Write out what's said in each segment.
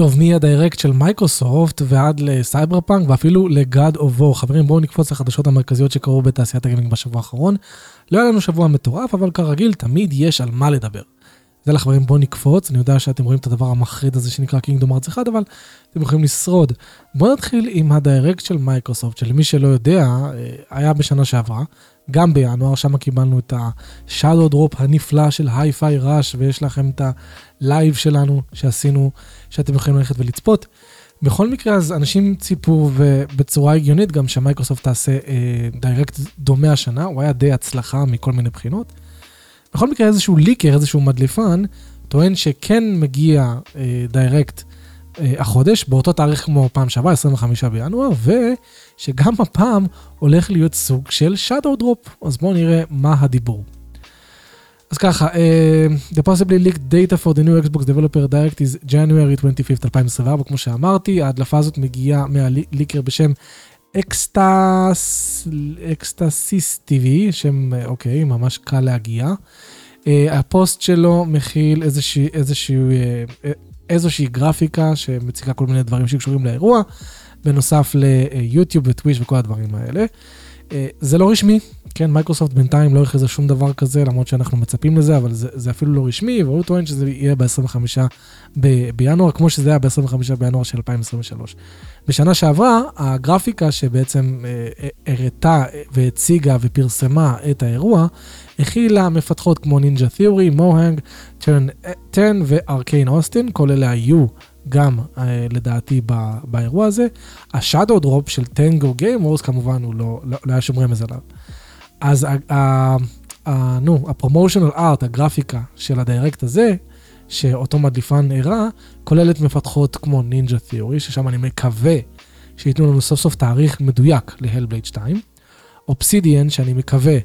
טוב, מה Direct של מייקרוסופט ועד לסייבר פאנק ואפילו לגאד אוף וור. חברים, בואו נקפוץ לחדשות המרכזיות שקרו בתעשיית ה gaming בשבוע האחרון. לא היה לנו שבוע מטורף, אבל כרגיל, תמיד יש על מה לדבר. זה לחברים, בואו נקפוץ, אני יודע שאתם רואים את הדבר המחריד הזה שנקרא Kingdom Hearts אחד, אבל אתם יכולים לשרוד. בואו נתחיל עם ה Direct של מייקרוסופט, שלמי שלא יודע, אה, היה בשנה שעברה, גם בינואר, שם קיבלנו את ה-shadow drop הנפלא של Hi-Fi Rush, ויש לכם את ה live שלנו שעשינו, שאתם יכולים ללכת ולצפות. בכל מקרה, אז אנשים ציפו, ובצורה הגיונית גם שמייקרוסופט תעשה אה, Direct דומה השנה, הוא היה די הצלחה מכל מיני בחינות. בכל מקרה, איזשהו leaker, איזשהו מדליפן, טוען שכן מגיע אה, Direct החודש, באותו תאריך כמו פעם שעברה, 25 בינואר, ושגם הפעם הולך להיות סוג של shadow drop. אז בואו נראה מה הדיבור. אז ככה, uh, the possibly leaked data for the new Xbox Developer Direct is January 25, 2024, כמו שאמרתי, ההדלפה הזאת מגיעה מה leaker בשם eXtas1s TV, שם, אוקיי, ממש קל להגיע. Uh, הפוסט שלו מכיל איזושהי, איזושהי, uh, איזושהי גרפיקה שמציגה כל מיני דברים שקשורים לאירוע, בנוסף ליוטיוב וטוויץ' וכל הדברים האלה. Uh, זה לא רשמי, כן, מייקרוסופט בינתיים לא הכריזה שום דבר כזה, למרות שאנחנו מצפים לזה, אבל זה, זה אפילו לא רשמי, והוא טוען שזה יהיה ב-25 ב- בינואר, כמו שזה היה ב-25 בינואר של 2023. בשנה שעברה, הגרפיקה שבעצם אה, הראתה והציגה ופרסמה את האירוע, הכילה מפתחות כמו Ninja Theory, Mojang, Turn 10 ו Arkane Austin, כל אלה היו גם אה, לדעתי ב- באירוע הזה. ה shadow drop של Tango Gameworks כמובן הוא לא, לא, לא היה שום רמז עליו. אז נו, ה promotional art, הגרפיקה של ה Direct הזה, שאותו מדליפן הראה, כוללת מפתחות כמו Ninja Theory, ששם אני מקווה שייתנו לנו סוף סוף תאריך מדויק ל Hellblade 2. אופסידיאן, שאני מקווה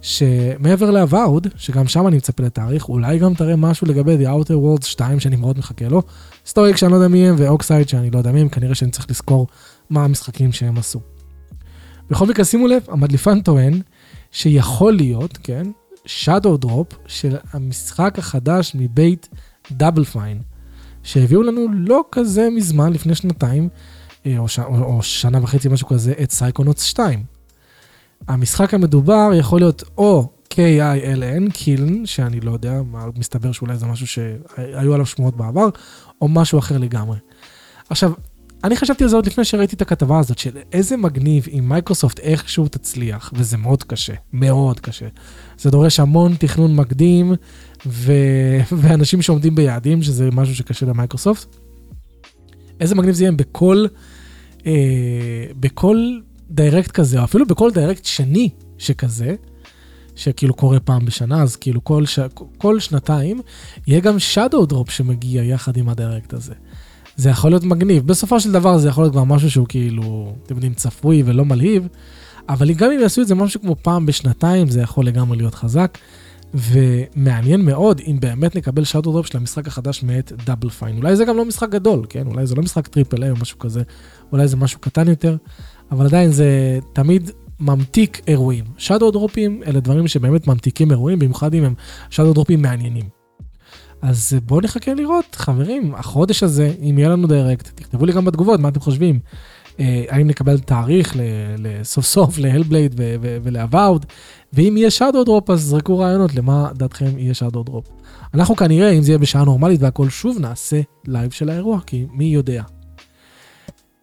שמעבר ל Avowed, שגם שם אני מצפה לתאריך, אולי גם תראה משהו לגבי The Outer Worlds 2 שאני מאוד מחכה לו. סטוריק שאני לא יודע מי הם, ו Oxide שאני לא יודע מי הם, כנראה שאני צריך לזכור מה המשחקים שהם עשו. בכל מקרה, שימו לב, המדליפן טוען שיכול להיות, כן, shadow drop של המשחק החדש מבית Double Fine, שהביאו לנו לא כזה מזמן, לפני שנתיים, אה, או, ש... או שנה וחצי, משהו כזה, את Psychonauts 2. המשחק המדובר יכול להיות או K-I-L-N, Kiln, שאני לא יודע, מסתבר שאולי זה משהו שהיו עליו שמועות בעבר, או משהו אחר לגמרי. עכשיו, אני חשבתי על זה עוד לפני שראיתי את הכתבה הזאת, של איזה מגניב אם מייקרוסופט איכשהו תצליח, וזה מאוד קשה, מאוד קשה. זה דורש המון תכנון מקדים, ו... ואנשים שעומדים ביעדים, שזה משהו שקשה למייקרוסופט. איזה מגניב זה יהיה בכל, אה, בכל Direct כזה, או אפילו בכל Direct שני שכזה, שכאילו קורה פעם בשנה, אז כאילו כל, ש... כל שנתיים, יהיה גם shadow drop שמגיע יחד עם ה Direct הזה. זה יכול להיות מגניב. בסופו של דבר זה יכול להיות כבר משהו שהוא כאילו, אתם יודעים, צפוי ולא מלהיב, אבל גם אם יעשו את זה משהו כמו פעם בשנתיים, זה יכול לגמרי להיות חזק. ומעניין מאוד אם באמת נקבל shadow drop של המשחק החדש מאת Double Fine. אולי זה גם לא משחק גדול, כן? אולי זה לא משחק triple A או משהו כזה, אולי זה משהו קטן יותר, אבל עדיין זה תמיד ממתיק אירועים. shadow dropים אלה דברים שבאמת ממתיקים אירועים, במיוחד אם הם shadow dropים מעניינים. אז בואו נחכה לראות, חברים, החודש הזה, אם יהיה לנו Direct, תכתבו לי גם בתגובות מה אתם חושבים. אה, האם נקבל תאריך לסוף סוף ל Hellblade ול Avowed, ואם יהיה shadow drop אז זרקו רעיונות למה דעתכם יהיה shadow drop. אנחנו כנראה, אם זה יהיה בשעה נורמלית והכל שוב, נעשה live של האירוע, כי מי יודע.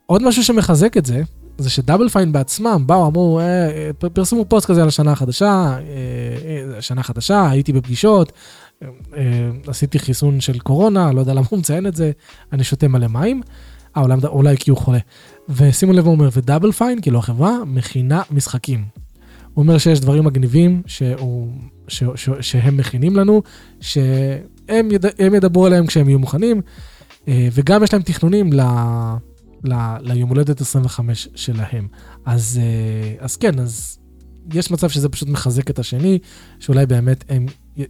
עוד משהו שמחזק את זה, זה שדאבל פיין בעצמם באו, אמרו, אה, פרסמו פוסט כזה על השנה החדשה, אה, אה, שנה חדשה, הייתי בפגישות, אה, עשיתי חיסון של קורונה, לא יודע למה הוא מציין את זה, אני שותה מלא מים, אה, אולי, אולי כי הוא חולה. ושימו לב, הוא אומר, ו Double Fine, כאילו החברה מכינה משחקים. הוא אומר שיש דברים מגניבים שהוא, ש, ש, שהם מכינים לנו, שהם יד, ידברו עליהם כשהם יהיו מוכנים, אה, וגם יש להם תכנונים ל... ל... ליום הולדת 25 שלהם. אז, אה, אז כן, אז יש מצב שזה פשוט מחזק את השני, שאולי באמת הם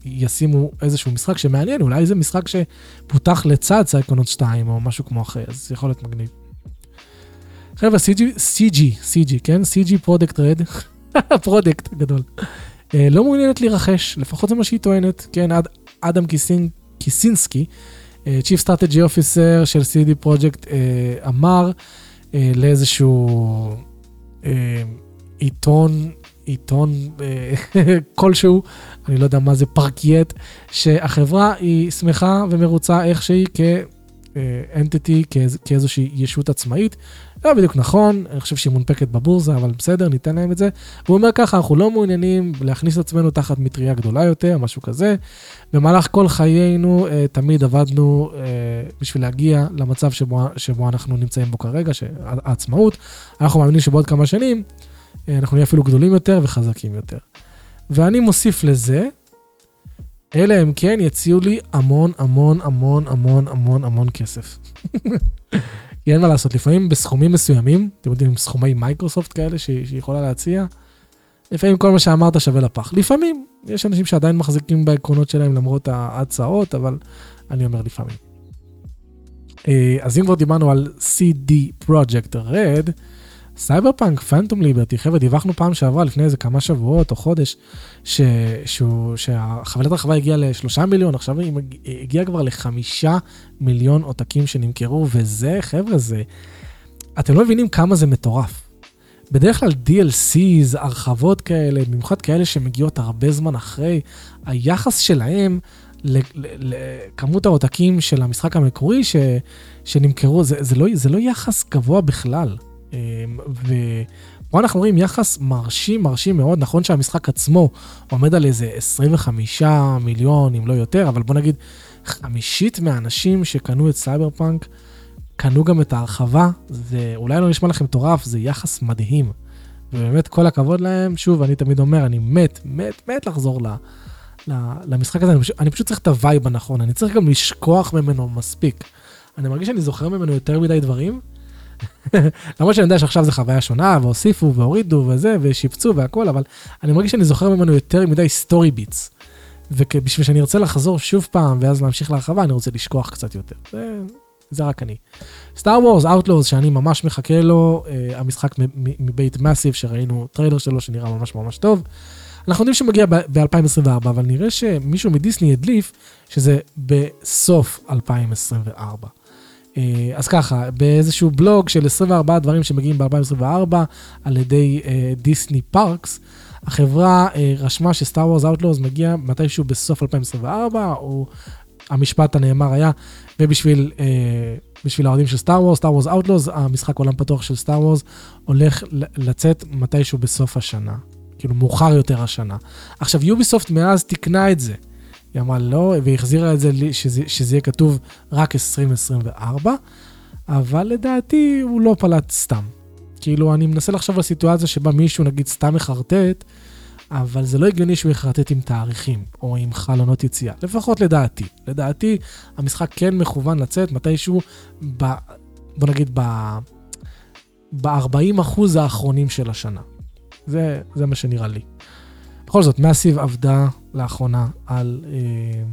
ישימו איזשהו משחק שמעניין, אולי זה משחק שפותח לצד סייקונות 2 או משהו כמו אחר, אז יכול להיות מגניב. חבר'ה, CD, CD, CD, כן? CD Projekt Red, פרודקט גדול. אה, לא מעוניינת להירכש, לפחות זה מה שהיא טוענת, כן? אד, אדם קיסין, קיסינסקי Chief Strategy Officer של CD Projekt אמר לאיזשהו עיתון, עיתון כלשהו, אני לא יודע מה זה Parkiet, שהחברה היא שמחה ומרוצה איך שהיא כ... entity כאיזושהי ישות עצמאית. לא בדיוק נכון, אני חושב שהיא מונפקת בבורסה, אבל בסדר, ניתן להם את זה. והוא אומר ככה, אנחנו לא מעוניינים להכניס את עצמנו תחת מטריה גדולה יותר, משהו כזה. במהלך כל חיינו אה, תמיד עבדנו אה, בשביל להגיע למצב שבו, שבו אנחנו נמצאים בו כרגע, העצמאות. אנחנו מאמינים שבעוד כמה שנים אה, אנחנו נהיה אפילו גדולים יותר וחזקים יותר. ואני מוסיף לזה, אלא אם כן יציעו לי המון המון המון המון המון המון כסף. כי אין מה לעשות, לפעמים בסכומים מסוימים, אתם יודעים, סכומי מייקרוסופט כאלה שהיא יכולה להציע, לפעמים כל מה שאמרת שווה לפח. לפעמים, יש אנשים שעדיין מחזיקים בעקרונות שלהם למרות ההצעות, אבל אני אומר לפעמים. אה, אז אם כבר דיברנו על CD Projekt Red, Cyberpunk, Phantom Liberty, חבר'ה, דיווחנו פעם שעברה, לפני איזה כמה שבועות או חודש, ש... שהוא... שהחבילת הרחבה הגיעה לשלושה מיליון, עכשיו היא הגיעה כבר לחמישה מיליון עותקים שנמכרו, וזה, חבר'ה, זה... אתם לא מבינים כמה זה מטורף. בדרך כלל DLCs, הרחבות כאלה, במיוחד כאלה שמגיעות הרבה זמן אחרי, היחס שלהם לכמות העותקים של המשחק המקורי ש, שנמכרו, זה, זה, לא, זה לא יחס גבוה בכלל. אמ, ופה אנחנו רואים יחס מרשים, מרשים מאוד. נכון שהמשחק עצמו עומד על איזה 25 מיליון, אם לא יותר, אבל בוא נגיד, חמישית מהאנשים שקנו את סייבר פאנק, קנו גם את ההרחבה. זה אולי לא נשמע לכם מטורף, זה יחס מדהים. ובאמת כל הכבוד להם. שוב, אני תמיד אומר, אני מת, מת, מת לחזור ל... למשחק הזה, אני פשוט, אני פשוט צריך את ה vibe הנכון, אני צריך גם לשכוח ממנו מספיק. אני מרגיש שאני זוכר ממנו יותר מדי דברים, למרות שאני יודע שעכשיו זו חוויה שונה, והוסיפו והורידו וזה, ושיפצו והכל, אבל אני מרגיש שאני זוכר ממנו יותר מדי story beats. ובשביל שאני ארצה לחזור שוב פעם, ואז להמשיך להרחבה, אני רוצה לשכוח קצת יותר. זה, זה רק אני. Star Wars, Outlaws, שאני ממש מחכה לו, uh, המשחק מבית Massive, שראינו טריילר שלו שנראה ממש ממש טוב. אנחנו יודעים שהוא מגיע ב-2024, אבל נראה שמישהו מדיסני הדליף שזה בסוף 2024. אה, אז ככה, באיזשהו בלוג של 24 דברים שמגיעים ב-2024 על ידי Disney uh, Parks, החברה uh, רשמה ש Star Wars Outlaws מגיע מתישהו בסוף 2024, או המשפט הנאמר היה, ובשביל uh, בשביל האוהדים של Star Wars, Star Wars Outlaws, המשחק עולם פתוח של Star Wars הולך לצאת מתישהו בסוף השנה, כאילו מאוחר יותר השנה. עכשיו Ubisoft מאז תיקנה את זה. היא אמרה לא, והיא החזירה את זה שזה, שזה יהיה כתוב רק 2024, אבל לדעתי הוא לא פלט סתם. כאילו, אני מנסה לחשוב על סיטואציה שבה מישהו נגיד סתם מחרטט, אבל זה לא הגיוני שהוא יחרטט עם תאריכים, או עם חלונות יציאה, לפחות לדעתי. לדעתי, המשחק כן מכוון לצאת מתישהו, ב, בוא נגיד, ב-40% האחרונים של השנה. זה, זה מה שנראה לי. בכל זאת, מאסיב עבדה לאחרונה על, אה,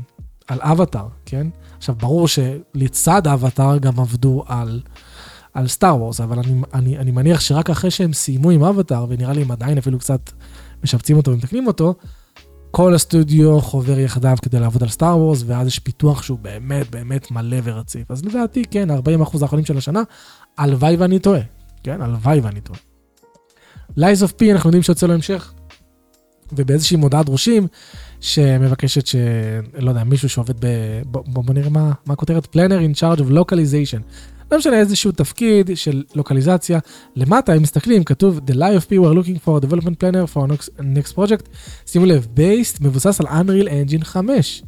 על אבטאר, כן? עכשיו, ברור שלצד אבטאר גם עבדו על, על Star Wars, אבל אני, אני, אני מניח שרק אחרי שהם סיימו עם אבטאר, ונראה לי הם עדיין אפילו קצת משפצים אותו ומתקנים אותו, כל הסטודיו חובר יחדיו כדי לעבוד על Star Wars, ואז יש פיתוח שהוא באמת באמת מלא ורציף. אז לדעתי, כן, 40% האחרונים של השנה, הלוואי ואני טועה. כן, הלוואי ואני טועה. Lies of P, אנחנו יודעים שיוצא לו המשך. ובאיזושהי מודעת דרושים שמבקשת ש... לא יודע, מישהו שעובד ב... בוא, נראה מה, מה הכותרת, Planner in charge of localization. לא משנה איזשהו תפקיד של לוקליזציה. למטה, אם מסתכלים, כתוב The Lies of P we are looking for a development planner for our next project. שימו לב, based מבוסס על Unreal Engine 5.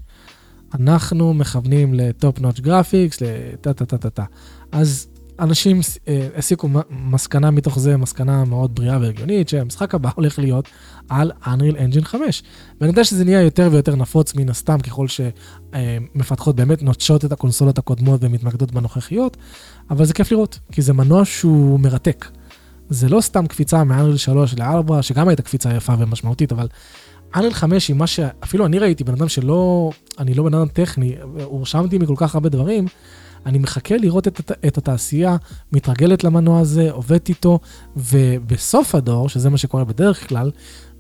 אנחנו מכוונים ל top notch graphics, לטה טה טה טה טה. אז אנשים אה, הסיקו מסקנה מתוך זה, מסקנה מאוד בריאה והגיונית, שהמשחק הבא הולך להיות על Unreal Engine 5. ואני יודע שזה נהיה יותר ויותר נפוץ מן הסתם ככל שמפתחות באמת נוטשות את הקונסולות הקודמות ומתמקדות בנוכחיות, אבל זה כיף לראות, כי זה מנוע שהוא מרתק. זה לא סתם קפיצה מ-Unreal 3 ל-4, שגם הייתה קפיצה יפה ומשמעותית, אבל Unreal 5 היא מה שאפילו אני ראיתי, בן אדם שלא, אני לא בן אדם טכני, הורשמתי מכל כך הרבה דברים, אני מחכה לראות את, את התעשייה מתרגלת למנוע הזה, עובדת איתו, ובסוף הדור, שזה מה שקורה בדרך כלל,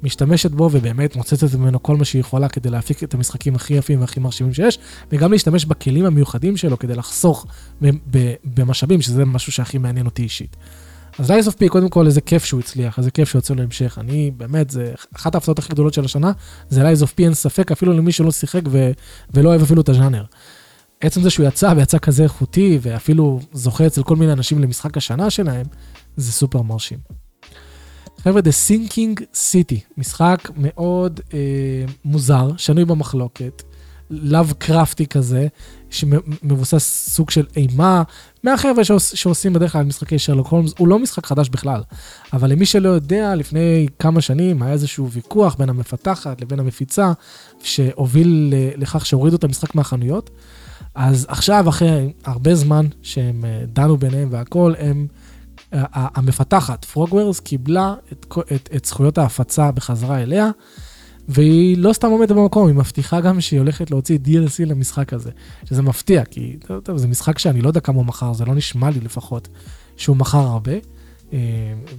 משתמשת בו ובאמת מוצצת ממנו כל מה שהיא יכולה כדי להפיק את המשחקים הכי יפים והכי מרשימים שיש, וגם להשתמש בכלים המיוחדים שלו כדי לחסוך במשאבים, שזה משהו שהכי מעניין אותי אישית. אז Lies of P, קודם כל, איזה כיף שהוא הצליח, איזה כיף שהוא יוצא להמשך. אני, באמת, זה אחת ההפתעות הכי גדולות של השנה, זה Lies of P, אין ספק, אפילו למי שלא שיחק ו- ולא אוהב אפילו את הז'אנר. עצם זה שהוא יצא ויצא כזה איכותי, ואפילו זוכה אצל כל מיני אנשים למשחק השנה שלהם, זה סופר מרשים. חבר'ה, The Sinking City, משחק מאוד אה, מוזר, שנוי במחלוקת, לאו קרפטי כזה, שמבוסס סוג של אימה, מהחבר'ה שעוש, שעושים בדרך כלל משחקי שרלוק הולמס, הוא לא משחק חדש בכלל. אבל למי שלא יודע, לפני כמה שנים היה איזשהו ויכוח בין המפתחת לבין המפיצה, שהוביל לכך שהורידו את המשחק מהחנויות. אז עכשיו, אחרי הרבה זמן שהם אה, דנו ביניהם והכל, הם... המפתחת, Frogwares, קיבלה את, את, את זכויות ההפצה בחזרה אליה, והיא לא סתם עומדת במקום, היא מבטיחה גם שהיא הולכת להוציא DLC למשחק הזה, שזה מפתיע, כי טוב, טוב, זה משחק שאני לא יודע כמה הוא מכר, זה לא נשמע לי לפחות שהוא מכר הרבה, אה,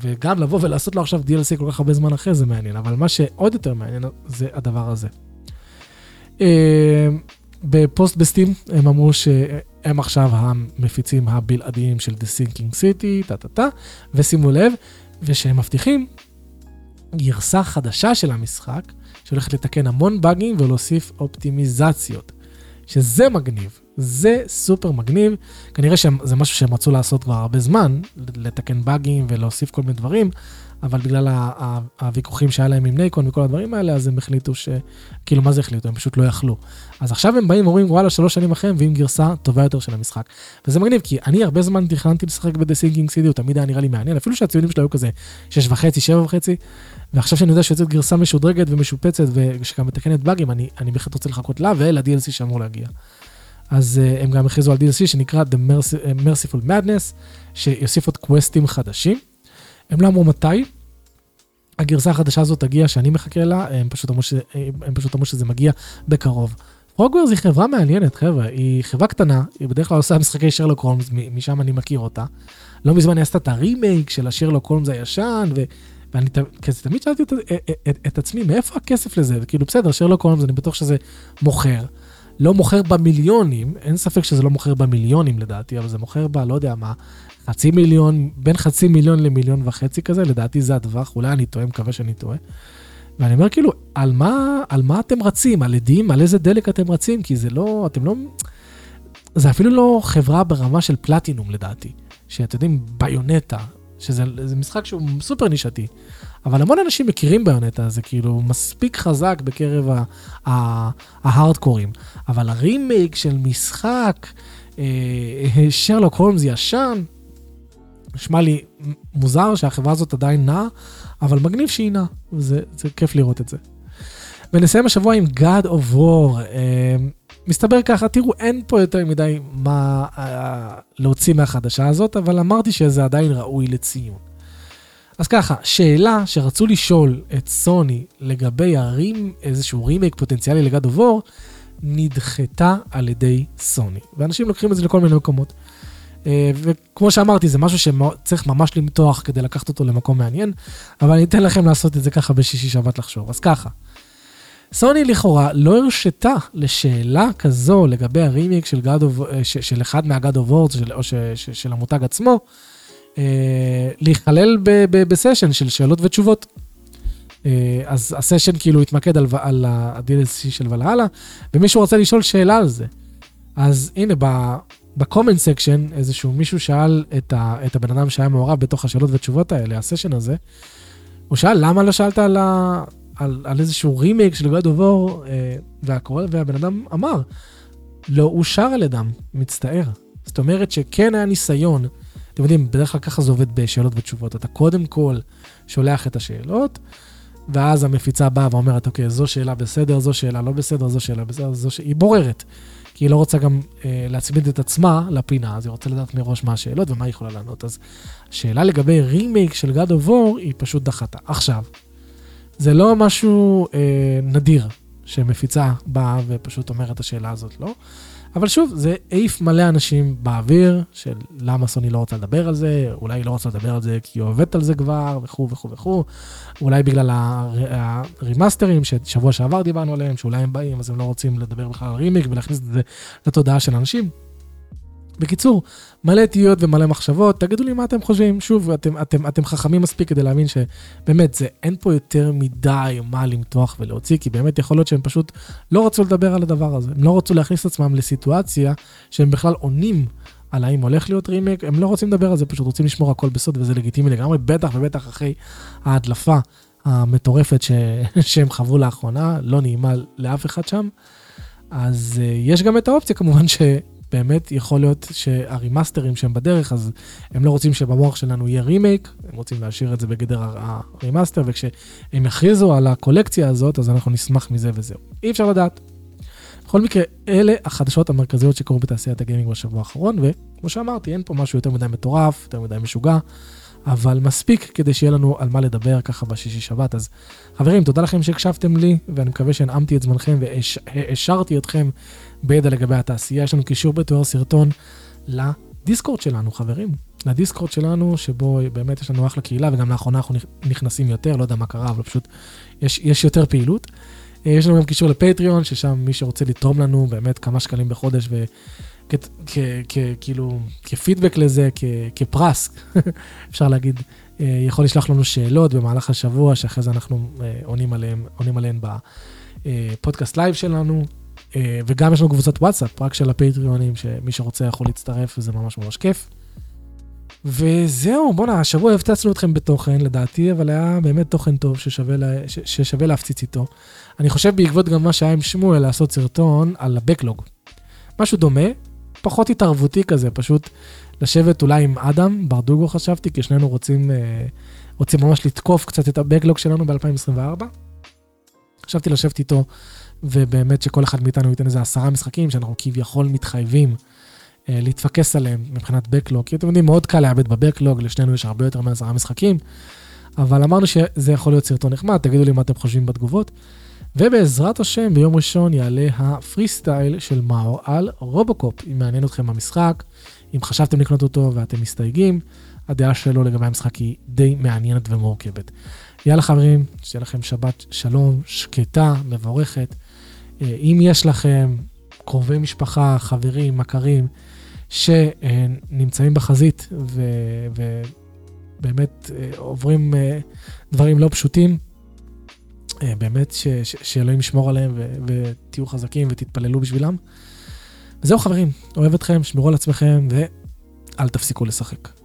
וגם לבוא ולעשות לו עכשיו DLC כל כך הרבה זמן אחרי זה מעניין, אבל מה שעוד יותר מעניין זה הדבר הזה. בפוסט ב Steam הם אמרו שהם עכשיו המפיצים הבלעדיים של The Sinking City, טה טה טה, ושימו לב, ושהם מבטיחים גרסה חדשה של המשחק, שהולכת לתקן המון באגים ולהוסיף אופטימיזציות, שזה מגניב, זה סופר מגניב, כנראה שזה משהו שהם רצו לעשות כבר הרבה זמן, לתקן באגים ולהוסיף כל מיני דברים, אבל בגלל הוויכוחים שהיה להם עם נייקון וכל הדברים האלה, אז הם החליטו ש... כאילו, מה זה החליטו? הם פשוט לא יכלו. אז עכשיו הם באים ואומרים, וואלה, שלוש שנים אחרי מביאים גרסה טובה יותר של המשחק. וזה מגניב, כי אני הרבה זמן תכננתי לשחק ב-The Sinking City, הוא תמיד היה נראה לי מעניין, אפילו שהציונים שלו היו כזה שש וחצי, שבע וחצי, ועכשיו שאני יודע שיוצאת גרסה משודרגת ומשופצת, ושגם מתקנת באגים, אני, אני בהחלט רוצה לחכות לה ול-DLC שאמור להגיע. אז uh, הם גם הכריזו על DLC שנקרא The Merciful Madness, שיוסיף עוד קווסטים חדשים. הם לא אמרו מתי, הגרסה החדשה הזאת תגיע, שאני מחכה לה, הם פשוט אמרו, ש... הם פשוט אמרו שזה מגיע בקרוב. Frogwares היא חברה מעניינת, חבר'ה, היא חברה קטנה, היא בדרך כלל עושה משחקי שרלוק הולמס, משם אני מכיר אותה. לא מזמן היא עשתה את הרימייק של השרלוק הולמס הישן, ו... ואני כזה תמיד שאלתי את, את, את, את עצמי, מאיפה הכסף לזה? וכאילו, בסדר, שרלוק הולמס, אני בטוח שזה מוכר. לא מוכר במיליונים, אין ספק שזה לא מוכר במיליונים לדעתי, אבל זה מוכר ב, לא יודע מה, חצי מיליון, בין חצי מיליון למיליון וחצי כזה, לדעתי זה הטווח, אולי אני טועה, מקווה שאני טועה. ואני אומר כאילו, על מה, על מה אתם רצים? על עדים? על איזה דלק אתם רצים? כי זה לא, אתם לא... זה אפילו לא חברה ברמה של פלטינום לדעתי. שאתם יודעים, ביונטה, שזה משחק שהוא סופר נישתי. אבל המון אנשים מכירים ביונטה, זה כאילו מספיק חזק בקרב ההארדקורים. אבל הרימייק של משחק, אה, שרלוק הולמס ישן, נשמע לי מוזר שהחברה הזאת עדיין נעה, אבל מגניב שהיא נעה, וזה כיף לראות את זה. ונסיים השבוע עם God of War. אה, מסתבר ככה, תראו, אין פה יותר מדי מה אה, להוציא מהחדשה הזאת, אבל אמרתי שזה עדיין ראוי לציון. אז ככה, שאלה שרצו לשאול את סוני לגבי הרים, איזשהו רימייק פוטנציאלי לגד אובור, נדחתה על ידי סוני. ואנשים לוקחים את זה לכל מיני מקומות. אה, וכמו שאמרתי, זה משהו שצריך ממש למתוח כדי לקחת אותו למקום מעניין, אבל אני אתן לכם לעשות את זה ככה בשישי שבת לחשוב. אז ככה, סוני לכאורה לא הרשתה לשאלה כזו לגבי הרימיק של, of, אה, של אחד מה God of Wars או של, של המותג עצמו, אה, להיכלל בסשן של שאלות ותשובות. אה, אז הסשן כאילו התמקד על, על ה-DLC של ולהלה, ומישהו רוצה לשאול שאלה על זה. אז הנה, ב-comment section, איזשהו מישהו שאל את, ה, את הבן אדם שהיה מעורב בתוך השאלות ותשובות האלה, הסשן הזה, הוא שאל, למה לא שאלת על, ה, על, על איזשהו רימייק של God of War אה, והכל, והבן אדם אמר, לא אושר על ידם, מצטער. זאת אומרת שכן היה ניסיון, אתם יודעים, בדרך כלל ככה זה עובד בשאלות ותשובות. אתה קודם כל שולח את השאלות, ואז המפיצה באה ואומרת, אוקיי, זו שאלה בסדר, זו שאלה לא בסדר, זו שאלה בסדר, זו שאלה... היא בוררת. כי היא לא רוצה גם אה, להצמיד את עצמה לפינה, אז היא רוצה לדעת מראש מה השאלות ומה היא יכולה לענות. אז השאלה לגבי רימייק של God of War, היא פשוט דחתה. עכשיו, זה לא משהו אה, נדיר שמפיצה באה ופשוט אומרת את השאלה הזאת, לא? אבל שוב, זה העיף מלא אנשים באוויר, של למה סוני לא רוצה לדבר על זה, אולי היא לא רוצה לדבר על זה כי היא עובדת על זה כבר, וכו' וכו' וכו', אולי בגלל הרימאסטרים ששבוע שעבר דיברנו עליהם, שאולי הם באים אז הם לא רוצים לדבר בכלל על רימיק ולהכניס את זה לתודעה של אנשים. בקיצור, מלא תהיות ומלא מחשבות, תגידו לי מה אתם חושבים. שוב, אתם, אתם, אתם חכמים מספיק כדי להבין שבאמת, זה, אין פה יותר מדי מה למתוח ולהוציא, כי באמת יכול להיות שהם פשוט לא רצו לדבר על הדבר הזה. הם לא רצו להכניס את עצמם לסיטואציה שהם בכלל עונים על האם הולך להיות רימייק, הם לא רוצים לדבר על זה, פשוט רוצים לשמור הכל בסוד, וזה לגיטימי לגמרי, בטח ובטח אחרי ההדלפה המטורפת ש... שהם חוו לאחרונה, לא נעימה לאף אחד שם. אז uh, יש גם את האופציה כמובן ש... באמת יכול להיות שהרימאסטרים שהם בדרך, אז הם לא רוצים שבמוח שלנו יהיה רימייק, הם רוצים להשאיר את זה בגדר ה-remaster, וכשהם יכריזו על הקולקציה הזאת, אז אנחנו נשמח מזה וזהו. אי אפשר לדעת. בכל מקרה, אלה החדשות המרכזיות שקורו בתעשיית הגיימינג בשבוע האחרון, וכמו שאמרתי, אין פה משהו יותר מדי מטורף, יותר מדי משוגע. אבל מספיק כדי שיהיה לנו על מה לדבר ככה בשישי שבת. אז חברים, תודה לכם שהקשבתם לי, ואני מקווה שהנעמתי את זמנכם והשארתי אתכם בידע לגבי התעשייה. יש לנו קישור בתיאור סרטון לדיסקורד שלנו, חברים. לדיסקורד שלנו, שבו באמת יש לנו אחלה קהילה, וגם לאחרונה אנחנו נכנסים יותר, לא יודע מה קרה, אבל פשוט יש, יש יותר פעילות. אה, יש לנו גם קישור לפטריון, ששם מי שרוצה לתרום לנו באמת כמה שקלים בחודש, ו... כאילו, כפידבק לזה, כפרס, אפשר להגיד, אה, יכול לשלוח לנו שאלות במהלך השבוע, שאחרי זה אנחנו אה, עונים עליהן, עונים עליהן בפודקאסט live שלנו. אה, וגם יש לנו קבוצת וואטסאפ, רק של הפטריונים, שמי שרוצה יכול להצטרף, וזה ממש ממש כיף. וזהו, בואנה, השבוע הפצצנו אתכם בתוכן, לדעתי, אבל היה באמת תוכן טוב ששווה, ששווה להפציץ איתו. אני חושב בעקבות גם מה שהיה עם שמואל, לעשות סרטון על ה-Backlog. משהו דומה, פחות התערבותי כזה, פשוט לשבת אולי עם אדם, ברדוגו חשבתי, כי שנינו רוצים, אה, רוצים ממש לתקוף קצת את הבקלוג שלנו ב-2024. חשבתי לשבת איתו, ובאמת שכל אחד מאיתנו ייתן איזה עשרה משחקים שאנחנו כביכול מתחייבים אה, להתפקס עליהם מבחינת בקלוג, כי אתם יודעים, מאוד קל לאבד בבקלוג, לשנינו יש הרבה יותר מעשרה משחקים, אבל אמרנו שזה יכול להיות סרטון נחמד, תגידו לי מה אתם חושבים בתגובות. ובעזרת השם ביום ראשון יעלה הפרי סטייל של מאור על רובוקופ. אם מעניין אתכם המשחק, אם חשבתם לקנות אותו ואתם מסתייגים, הדעה שלו לגבי המשחק היא די מעניינת ומורכבת. יאללה חברים, שיהיה לכם שבת שלום, שקטה, מבורכת. אה, אם יש לכם קרובי משפחה, חברים, מכרים, שנמצאים בחזית ובאמת אה, עוברים אה, דברים לא פשוטים, באמת ש, ש, שאלוהים ישמור עליהם ו, ותהיו חזקים ותתפללו בשבילם. וזהו חברים, אוהב אתכם, שמרו על עצמכם ואל תפסיקו לשחק.